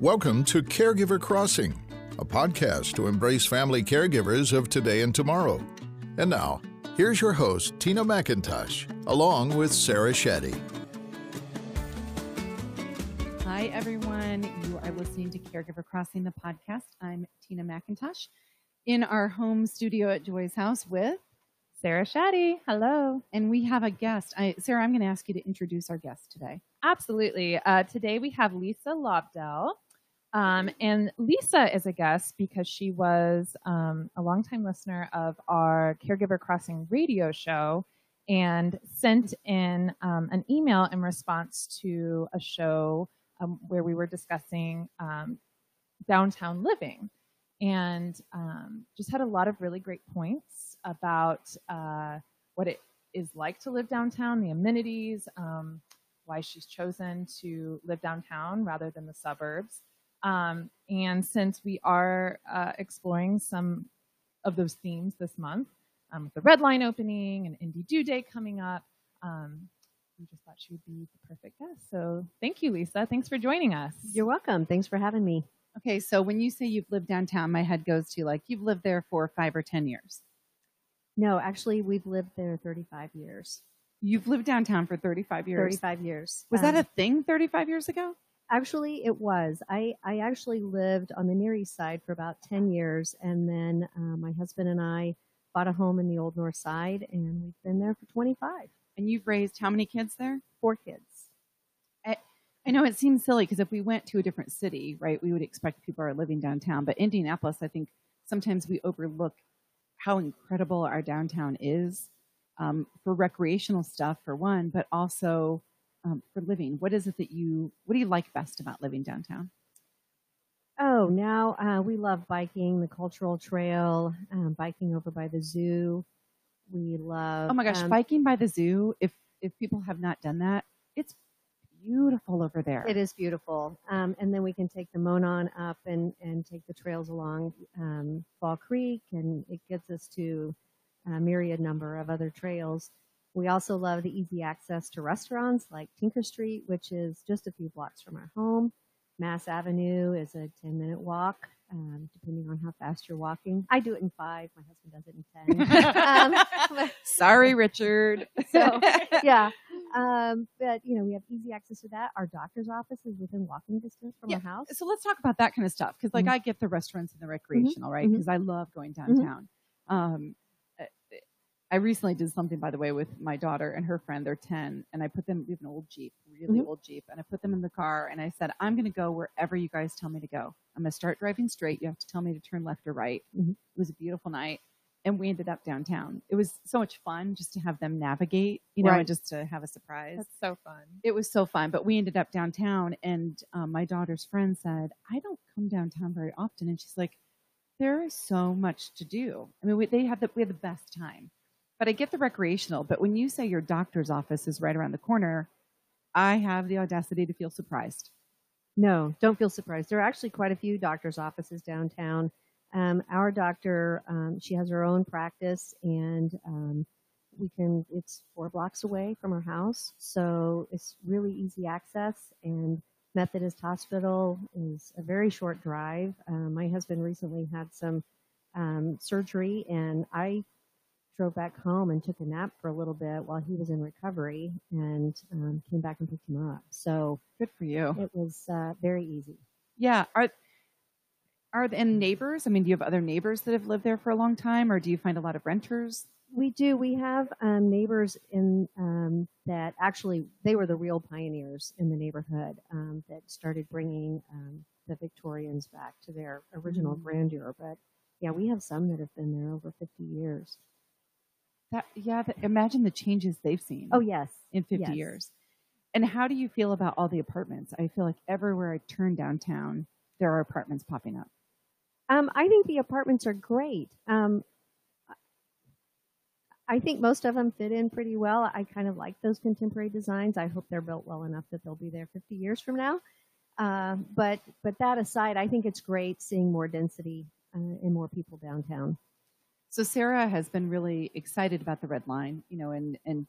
Welcome to Caregiver Crossing, a podcast to embrace family caregivers of today and tomorrow. And now, here's your host, Tina McIntosh, along with Sarah Shetty. Hi, everyone. You are listening to Caregiver Crossing, the podcast. I'm Tina McIntosh in our home studio at Joy's house with Sarah Shetty. Hello. And we have a guest. I, Sarah, I'm going to ask you to introduce our guest today. Absolutely. Uh, today we have Lisa Lobdell. Um, and Lisa is a guest because she was um, a longtime listener of our Caregiver Crossing radio show and sent in um, an email in response to a show um, where we were discussing um, downtown living and um, just had a lot of really great points about uh, what it is like to live downtown, the amenities, why she's chosen to live downtown rather than the suburbs. Um, and since we are uh, exploring some of those themes this month, um, with the Red Line opening and Indy Do Day coming up, um, we just thought she would be the perfect guest. So thank you, Lisa. Thanks for joining us. You're welcome. Thanks for having me. Okay, so when you say you've lived downtown, my head goes to like you've lived there for five or 10 years. No, actually, we've lived there 35 years. You've lived downtown for 35 years. 35 years. Was that Um, a thing 35 years ago? Actually, it was. I, I actually lived on the Near East Side for about 10 years, and then uh, my husband and I bought a home in the Old North Side, and we've been there for 25. And you've raised how many kids there? Four kids. I know it seems silly because if we went to a different city, right, we would expect people are living downtown. But Indianapolis, I think sometimes we overlook how incredible our downtown is um, for recreational stuff, for one, but also um, for living. What is it that you, what do you like best about living downtown? Oh, now uh, we love biking, the Cultural Trail, um, biking over by the zoo. We love. Oh my gosh, um, biking by the zoo. If if people have not done that, it's beautiful over there. It is beautiful. Um, and then we can take the Monon up and, and take the trails along um, Fall Creek, and it gets us to a myriad number of other trails. We also love the easy access to restaurants like Tinker Street, which is just a few blocks from our home. Mass Avenue is a 10 minute walk, um, depending on how fast you're walking. I do it in five, my husband does it in 10. um, but- Sorry, Richard. so yeah um, but you know we have easy access to that our doctor's office is within walking distance from Yeah, our house so let's talk about that kind of stuff because like Mhm. i get the restaurants and the recreational right mhm. because i love going downtown um i recently did something by the way with my daughter and her friend they're 10 and i put them we have an old jeep really Mhm. old jeep and i put them in the car and i said i'm going to go wherever you guys tell me to go i'm going to start driving straight you have to tell me to turn left or right Mhm. it was a beautiful night and we ended up downtown it was so much fun just to have them navigate you know Right. and just to have a surprise That's so fun. it was so fun. But we ended up downtown, and um, my daughter's friend said, "I don't come downtown very often," and she's like, "There is so much to do. I mean, we, they have the we have the best time." But I get the recreational. But when you say your doctor's office is right around the corner, I have the audacity to feel surprised. no don't feel surprised there are actually quite a few doctor's offices downtown um, our doctor um, she has her own practice and um, we can it's four blocks away from her house so it's really easy access and methodist hospital is a very short drive uh, my husband recently had some um, surgery and i drove back home and took a nap for a little bit while he was in recovery and um, came back and picked him up so Good for you. it was uh, very easy Yeah. Are are and neighbors? I mean, do you have other neighbors that have lived there for a long time, or do you find a lot of renters? We do. We have um, neighbors in um, that actually they were the real pioneers in the neighborhood um, that started bringing um, the Victorians back to their original Mhm. grandeur. But yeah, we have some that have been there over 50 years. That yeah. That, imagine the changes they've seen. Oh yes, in 50 Yes. years. And how do you feel about all the apartments? I feel like everywhere I turn downtown, there are apartments popping up. um, I think the apartments are great. Um, I think most of them fit in pretty well. I kind of like those contemporary designs. I hope they're built well enough that they'll be there 50 years from now. Uh, but but that aside, I think it's great seeing more density uh, and more people downtown. So Sarah has been really excited about the red line, you know, and and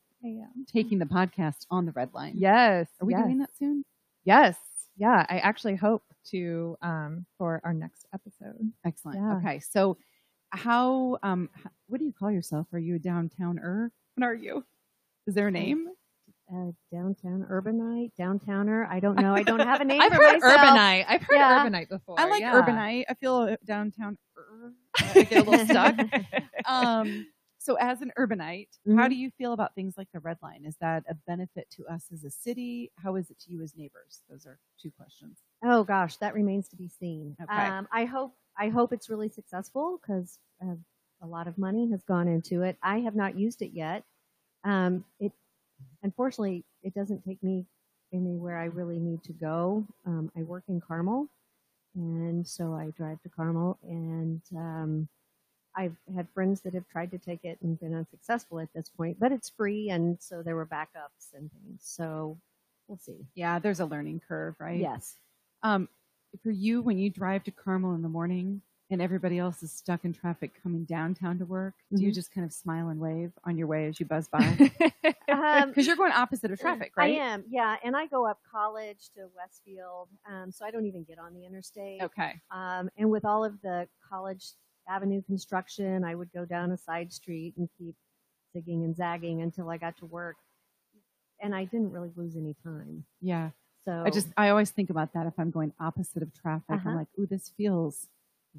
taking the podcast on the red line. Yes. Are we yes. doing that soon? Yes. Yeah. I actually hope to um, for our next episode. Excellent. Yeah. Okay, so how um what do you call yourself? Are you a downtowner? What are you? Is there a name? Uh, downtown urbanite, downtowner. I don't know. I don't have a name I've for heard myself. urbanite. I've heard Yeah. urbanite before. I like yeah. urbanite. I feel downtown. I get a little stuck. Um, so as an urbanite, how Mhm. do you feel about things like the red line? Is that a benefit to us as a city? How is it to you as neighbors? Those are two questions. Oh gosh, that remains to be seen. Okay. Um, I hope I hope it's really successful because uh, a lot of money has gone into it. I have not used it yet. Um, it unfortunately it doesn't take me anywhere I really need to go. Um, I work in Carmel, and so I drive to Carmel, and um, I've had friends that have tried to take it and been unsuccessful at this point. But it's free, and so there were backups and things. So we'll see. Yeah, there's a learning curve, right? Yes. Um, for you, when you drive to Carmel in the morning and everybody else is stuck in traffic coming downtown to work, do you Mhm. just kind of smile and wave on your way as you buzz by? Um, Because you're going opposite of traffic, right? I am, yeah. And I go up College to Westfield, um, so I don't even get on the interstate. Okay. Um, and with all of the College Avenue construction, I would go down a side street and keep zigging and zagging until I got to work. And I didn't really lose any time. Yeah. So I just I always think about that if I'm going opposite of traffic. Uh-huh. I'm like, ooh, this feels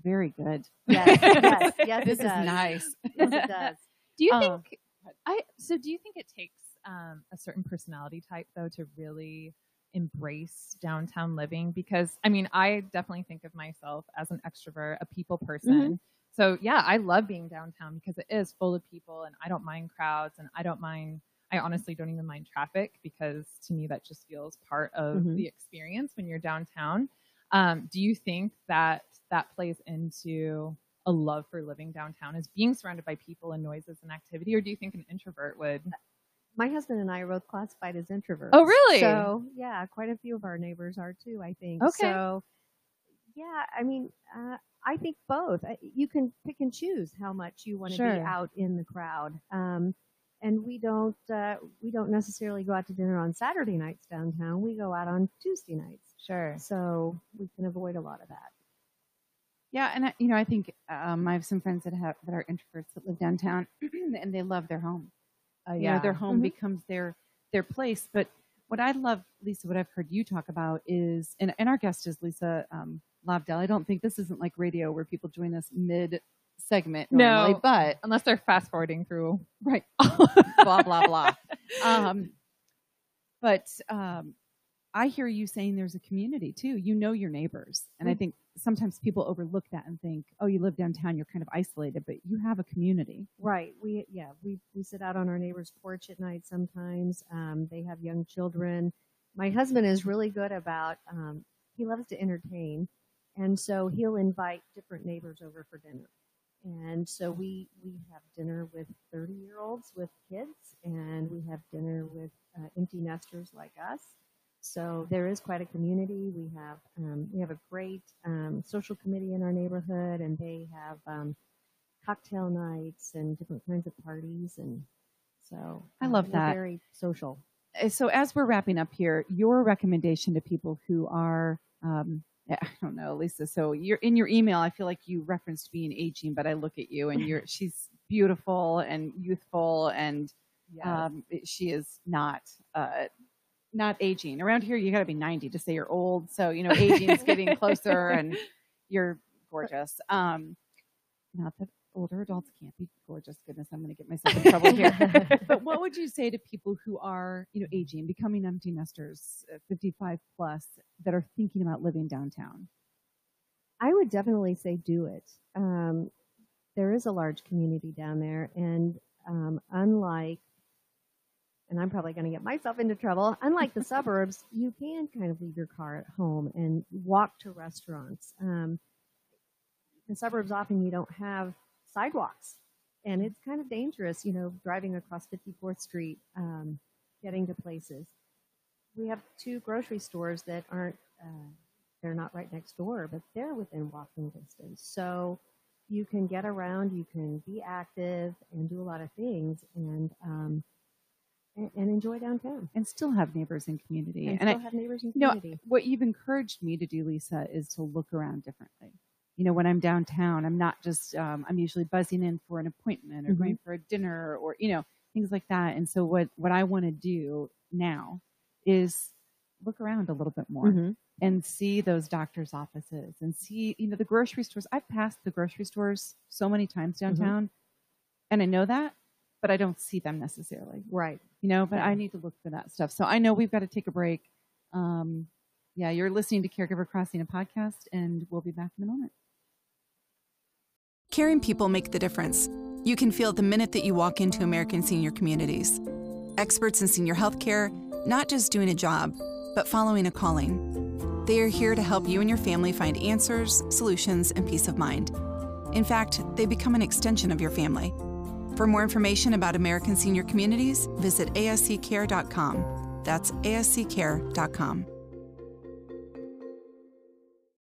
very good. yes, yes, yes, this it is does. nice. Yes, it does. Do you Uh, think I so do you think it takes um, a certain personality type though to really embrace downtown living? Because I mean, I definitely think of myself as an extrovert, a people person. So yeah, I love being downtown because it is full of people and I don't mind crowds and I don't mind I honestly don't even mind traffic because to me that just feels part of Mhm. the experience when you're downtown. Um, do you think that that plays into a love for living downtown is being surrounded by people and noises and activity, or do you think an introvert would? My husband and I are both classified as introverts. Oh, really? So yeah, quite a few of our neighbors are too. I think. Okay. So yeah, I mean, uh, I think both. You can pick and choose how much you want to be out in the crowd. Um, and we don't uh, we don't necessarily go out to dinner on Saturday nights downtown. We go out on Tuesday nights, Sure. so we can avoid a lot of that. Yeah, and I, you know, I think um, I have some friends that have that are introverts that live downtown, and they love their home. Uh, You know, their home Mhm. becomes their their place. But what I love, Lisa, what I've heard you talk about is, and, and our guest is Lisa um, Lobdell. I don't think this isn't like radio where people join us mid segment normally, No. but unless they're fast forwarding through. right, blah blah blah. Um, but um, I hear you saying there's a community too. You know your neighbors, and I Mm. think sometimes people overlook that and think, oh, you live downtown, you're kind of isolated, but you have a community. Right. We yeah we we sit out on our neighbor's porch at night sometimes. Um, they have young children. My husband is really good about. Um, he loves to entertain, and so he'll invite different neighbors over for dinner. And so we we have dinner with thirty year olds with kids, and we have dinner with uh, empty nesters like us. So there is quite a community. We have um, we have a great um, social committee in our neighborhood, and they have um, cocktail nights and different kinds of parties, and so I uh, love that. Very social. Uh, So as we're wrapping up here, your recommendation to people who are, um, I don't know, Lisa. So you're in your email. I feel like you referenced being aging, but I look at you and you're she's beautiful and youthful, and um, she is not. Uh, not aging. Around here you got to be 90 to say you're old so you know aging is getting closer and you're gorgeous. Um not that older adults can't be gorgeous goodness i'm going to get myself in trouble here. But what would you say to people who are you know aging becoming empty nesters uh, 55 plus that are thinking about living downtown? I would definitely say do it. Um, there is a large community down there, and um, unlike, and I'm probably going to get myself into trouble, unlike the suburbs, you can kind of leave your car at home and walk to restaurants. Um, suburbs often you don't have sidewalks, and it's kind of dangerous, you know, driving across 54th Street, um, getting to places. We have two grocery stores that aren't. Uh, they're not right next door, but they're within walking distance. So you can get around, you can be active and do a lot of things. And um, and, and enjoy downtown. and still have neighbors and community. And, And, still I, have neighbors and you know, what you've encouraged me to do, Lisa, is to look around differently. You know, when I'm downtown, I'm not just, um, I'm usually buzzing in for an appointment or Mhm. going for a dinner or, you know, things like that. And so what, what I want to do now is look around a little bit more Mhm. and see those doctor's offices and see, you know, the grocery stores. I've passed the grocery stores so many times downtown and I know that, but I don't see them necessarily Right. you know, but I need to look for that stuff. So I know we've got to take a break. Um, yeah, you're listening to Caregiver Crossing, a podcast, and we'll be back in a moment. Caring people make the difference. You can feel it the minute that you walk into American Senior Communities. Experts in senior healthcare, not just doing a job, but following a calling. They are here to help you and your family find answers, solutions, and peace of mind. In fact, they become an extension of your family. For more information about American Senior Communities, visit asccare.com. That's asccare.com.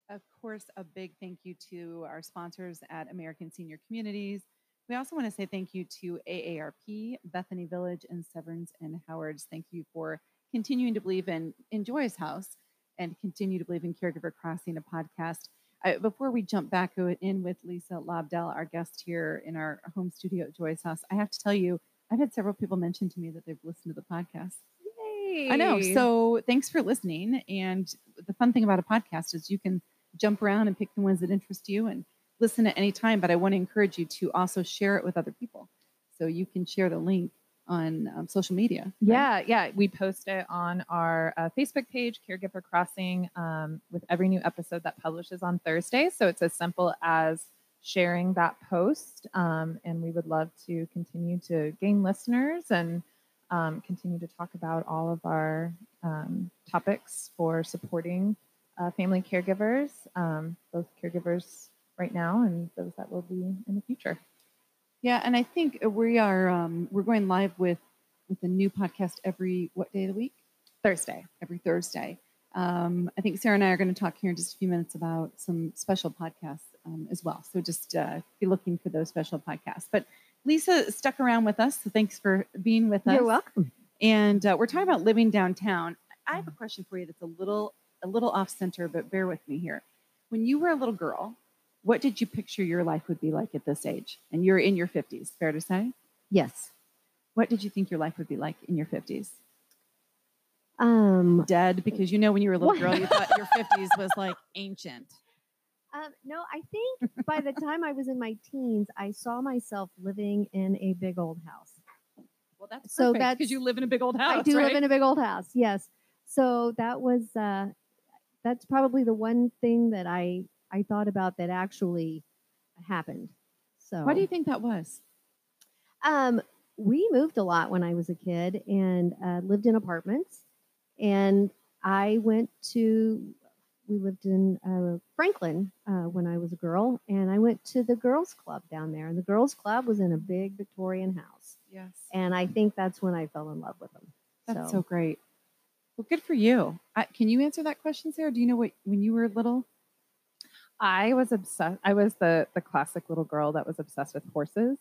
Of course, a big thank you to our sponsors at American Senior Communities. We also want to say thank you to AARP, Bethany Village, and Severns and Howards. Thank you for continuing to believe in, in Joy's House and continue to believe in Caregiver Crossing, a podcast. I, before we jump back in with Lisa Lobdell, our guest here in our home studio at Joy's House, I have to tell you, I've had several people mention to me that they've listened to the podcast. Yay! I know. So thanks for listening. And the fun thing about a podcast is you can jump around and pick the ones that interest you and listen at any time. But I want to encourage you to also share it with other people. So you can share the link on um, social media. right? Yeah, yeah. We post it on our uh, Facebook page, Caregiver Crossing, um, with every new episode that publishes on Thursday. So it's as simple as sharing that post. Um, and we would love to continue to gain listeners and um, continue to talk about all of our um, topics for supporting uh, family caregivers, um, both caregivers right now and those that will be in the future. Yeah. And I think we are, um, we're going live with, with a new podcast every, what day of the week? Thursday. every Thursday. Um, I think Sarah and I are going to talk here in just a few minutes about some special podcasts um, as well. So just uh, be looking for those special podcasts. But Lisa stuck around with us, so thanks for being with us. You're welcome. And uh, we're talking about living downtown. I have a question for you that's a little a little off center, but bear with me here. When you were a little girl, what did you picture your life would be like at this age? And you're in your 50s, fair to say? Yes. What did you think your life would be like in your 50s? Um, Dead, because you know when you were a little What? girl, you thought your 50s was like ancient. um, no, I think by the time I was in my teens, I saw myself living in a big old house. Well, that's So because you live in a big old house. I do right? live in a big old house. Yes. So that was uh, that's probably the one thing that I I thought about that actually happened. So Why do you think that was? Um, we moved a lot when I was a kid and uh, lived in apartments. And I went to, we lived in uh, Franklin uh, when I was a girl, and I went to the girls' club down there. And the girls' club was in a big Victorian house. Yes. And I think that's when I fell in love with them. That's so, great. Well, good for you. I, can you answer that question, Sarah? Do you know what when you were little? I was obsessed. I was the the classic little girl that was obsessed with horses.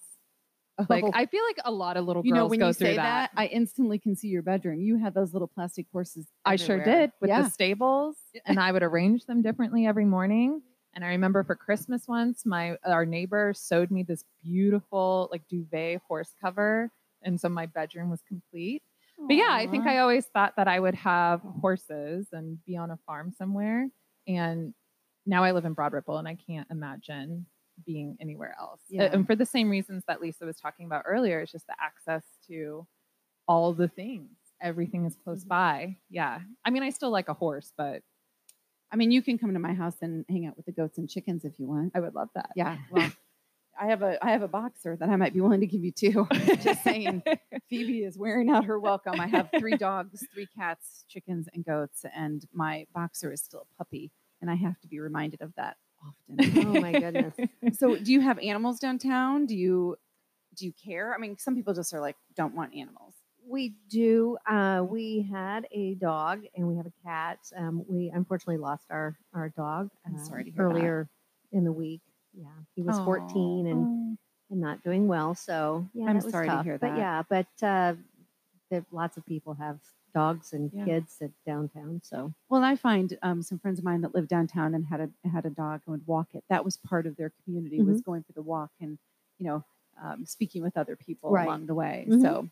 Oh. Like Oh. I feel like a lot of little girls you know, when go you through say that. that, I instantly can see your bedroom. You had those little plastic horses. I sure did with yeah. the stables, and I would arrange them differently every morning. And I remember for Christmas once, my our neighbor sewed me this beautiful like duvet horse cover, and so my bedroom was complete. But yeah, I think I always thought that I would have horses and be on a farm somewhere. And now I live in Broad Ripple, and I can't imagine being anywhere else. Yeah. And for the same reasons that Lisa was talking about earlier, it's just the access to all the things. Everything is close Mhm. by. Yeah. I mean, I still like a horse, but I mean, you can come to my house and hang out with the goats and chickens if you want. I would love that. Yeah. Well, I have a I have a boxer that I might be willing to give you too. Just saying. Phoebe is wearing out her welcome. I have three dogs, three cats, chickens, and goats, and my boxer is still a puppy, and I have to be reminded of that often. Oh my goodness. so, do you have animals downtown? Do you do you care? I mean, some people just are like don't want animals. We do. Uh, we had a dog and we have a cat. Um, we unfortunately lost our our dog uh, to hear that. earlier in the week. Yeah, he was 14 and, Aw. and not doing well. So yeah, I'm that sorry to tough. hear But yeah, but uh, that lots of people have dogs and Yeah. kids at downtown. So Well, I find um, some friends of mine that lived downtown and had a had a dog and would walk it. That was part of their community was going for the walk and you know um, speaking with other people Right. along the way. Mhm. So,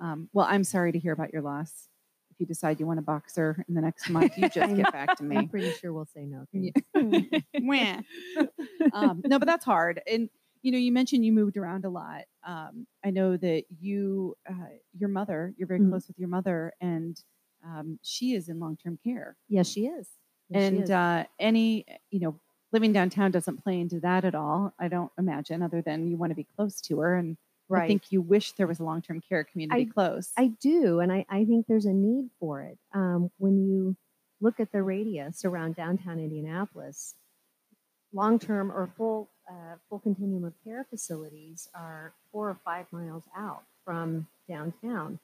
um, well, I'm sorry to hear about your loss. If you decide you want a boxer in the next month, you just get back to me. I'm pretty sure we'll say no. Yeah. um, no, but that's hard. And you know, you mentioned you moved around a lot. Um, I know that you, uh, your mother, you're very Mhm. close with your mother, and um, she is in long term care. yes, she is. Yes, she and is. uh, any, you know, living downtown doesn't play into that at all. I don't imagine, other than you want to be close to her, and I think you wish there was a long term care community close. I do, and I, I think there's a need for it. Um, when you look at the radius around downtown Indianapolis, long term or full uh, full continuum of care facilities are four or five miles out from downtown.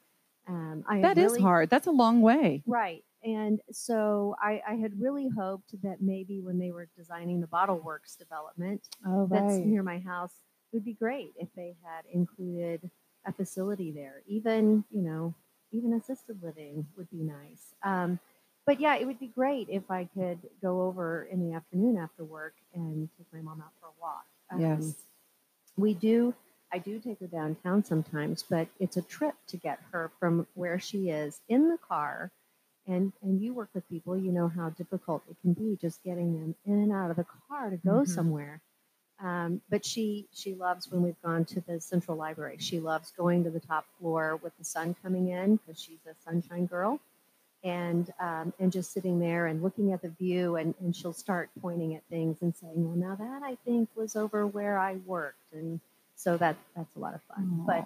Um, I that is really- hard. That's a long way. Right. And so I, I had really hoped that maybe when they were designing the Bottle Works development, Oh, that's near my house it would be great if they had included a facility there even you know even assisted living would be nice um, but yeah it would be great if i could go over in the afternoon after work and take my mom out for a walk. Um, Yes. we do i do take her downtown sometimes but it's a trip to get her from where she is in the car. And and you work with people you know how difficult it can be just getting them in and out of the car to go Mhm. somewhere. Um, but she she loves when we've gone to the central library. She loves going to the top floor with the sun coming in because she's a sunshine girl and um, and just sitting there and looking at the view and, and she'll start pointing at things and saying well now that i think was over where i worked and so that that's a lot of fun but,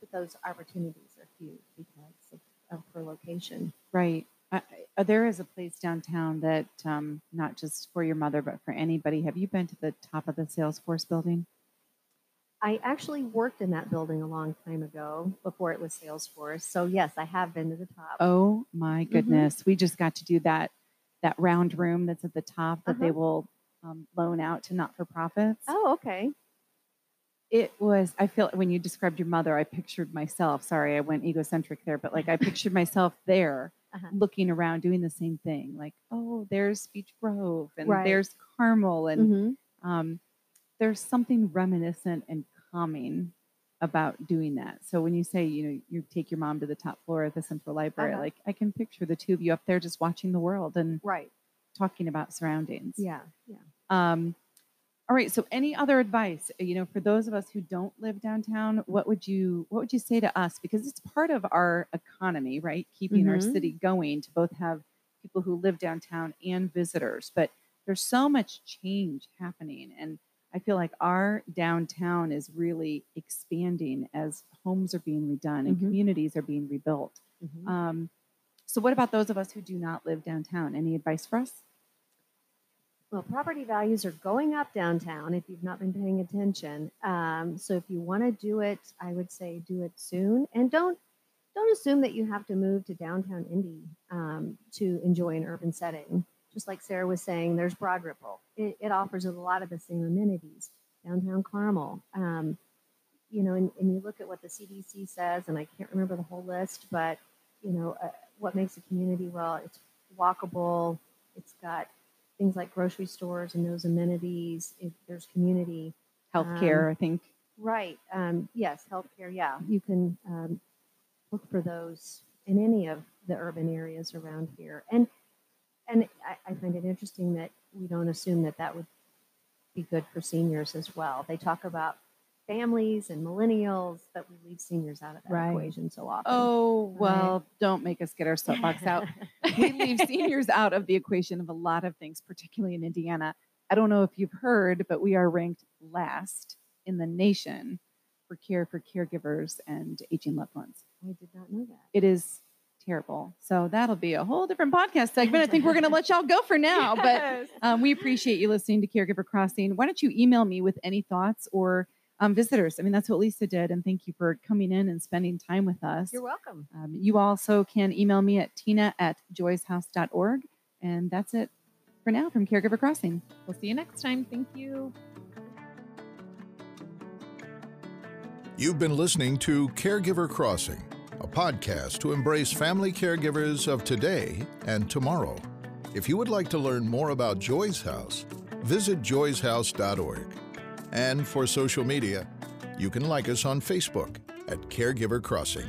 but those opportunities are few because of, of her location Right. I, I- there is a place downtown that, um, not just for your mother, but for anybody. Have you been to the top of the Salesforce building? I actually worked in that building a long time ago before it was Salesforce. So yes, I have been to the top. Oh my Mm-hmm. goodness. We just got to do that, that round room that's at the top that they Uh-huh. will um, loan out to not for profits. Oh, okay. It was, I feel when you described your mother, I pictured myself. Sorry, I went egocentric there, but like I pictured myself there Uh-huh. looking around doing the same thing. Like, oh, there's Beech Grove and Right. there's Carmel and Mhm. um, there's something reminiscent and calming about doing that. So when you say, you know, you take your mom to the top floor of the Central Library, Uh-huh. like I can picture the two of you up there just watching the world and Right. talking about surroundings. Yeah. Yeah. Um, all right. So any other advice, you know, for those of us who don't live downtown, what would you what would you say to us? Because it's part of our economy, right? Keeping our Mhm. city going to both have people who live downtown and visitors. But there's so much change happening and I feel like our downtown is really expanding as homes are being redone and Mhm. communities are being rebuilt. Mhm. Um, so, what about those of us who do not live downtown? Any advice for us? Well, property values are going up downtown if you've not been paying attention. Um, so if you want to do it, I would say do it soon, and don't don't assume that you have to move to downtown Indy um, to enjoy an urban setting. Just like Sarah was saying, there's Broad Ripple. It, it offers a lot of the same amenities. Downtown Carmel, um, you know, and, and you look at what the CDC says, and I can't remember the whole list, but you know, uh, what makes a community well, it's walkable. It's got things like grocery stores and those amenities. If there's community, Healthcare, Um, I think. right? Um, yes, healthcare. Yeah, you can um, look for those in any of the urban areas around here. And and I, I find it interesting that we don't assume that that would be good for seniors as well. They talk about families and millennials, but we leave seniors out of that Right. equation so often. Oh, Right. well, don't make us get our soapbox out. we leave seniors out of the equation of a lot of things, particularly in Indiana. I don't know if you've heard, but we are ranked last in the nation for care for caregivers and aging loved ones. I did not know that. It is terrible. So that'll be a whole different podcast segment. I think we're going to let y'all go for now, but um, we appreciate you listening to Caregiver Crossing. Why don't you email me with any thoughts or um, visitors? I mean, that's what Lisa did. And thank you for coming in and spending time with us. You're welcome. Um, you also can email me at tina at joyshouse.org. And that's it for now from Caregiver Crossing. We'll see you next time. Thank you. You've been listening to Caregiver Crossing, a podcast to embrace family caregivers of today and tomorrow. If you would like to learn more about Joy's House, visit joyshouse.org. And for social media, you can like us on Facebook at Caregiver Crossing.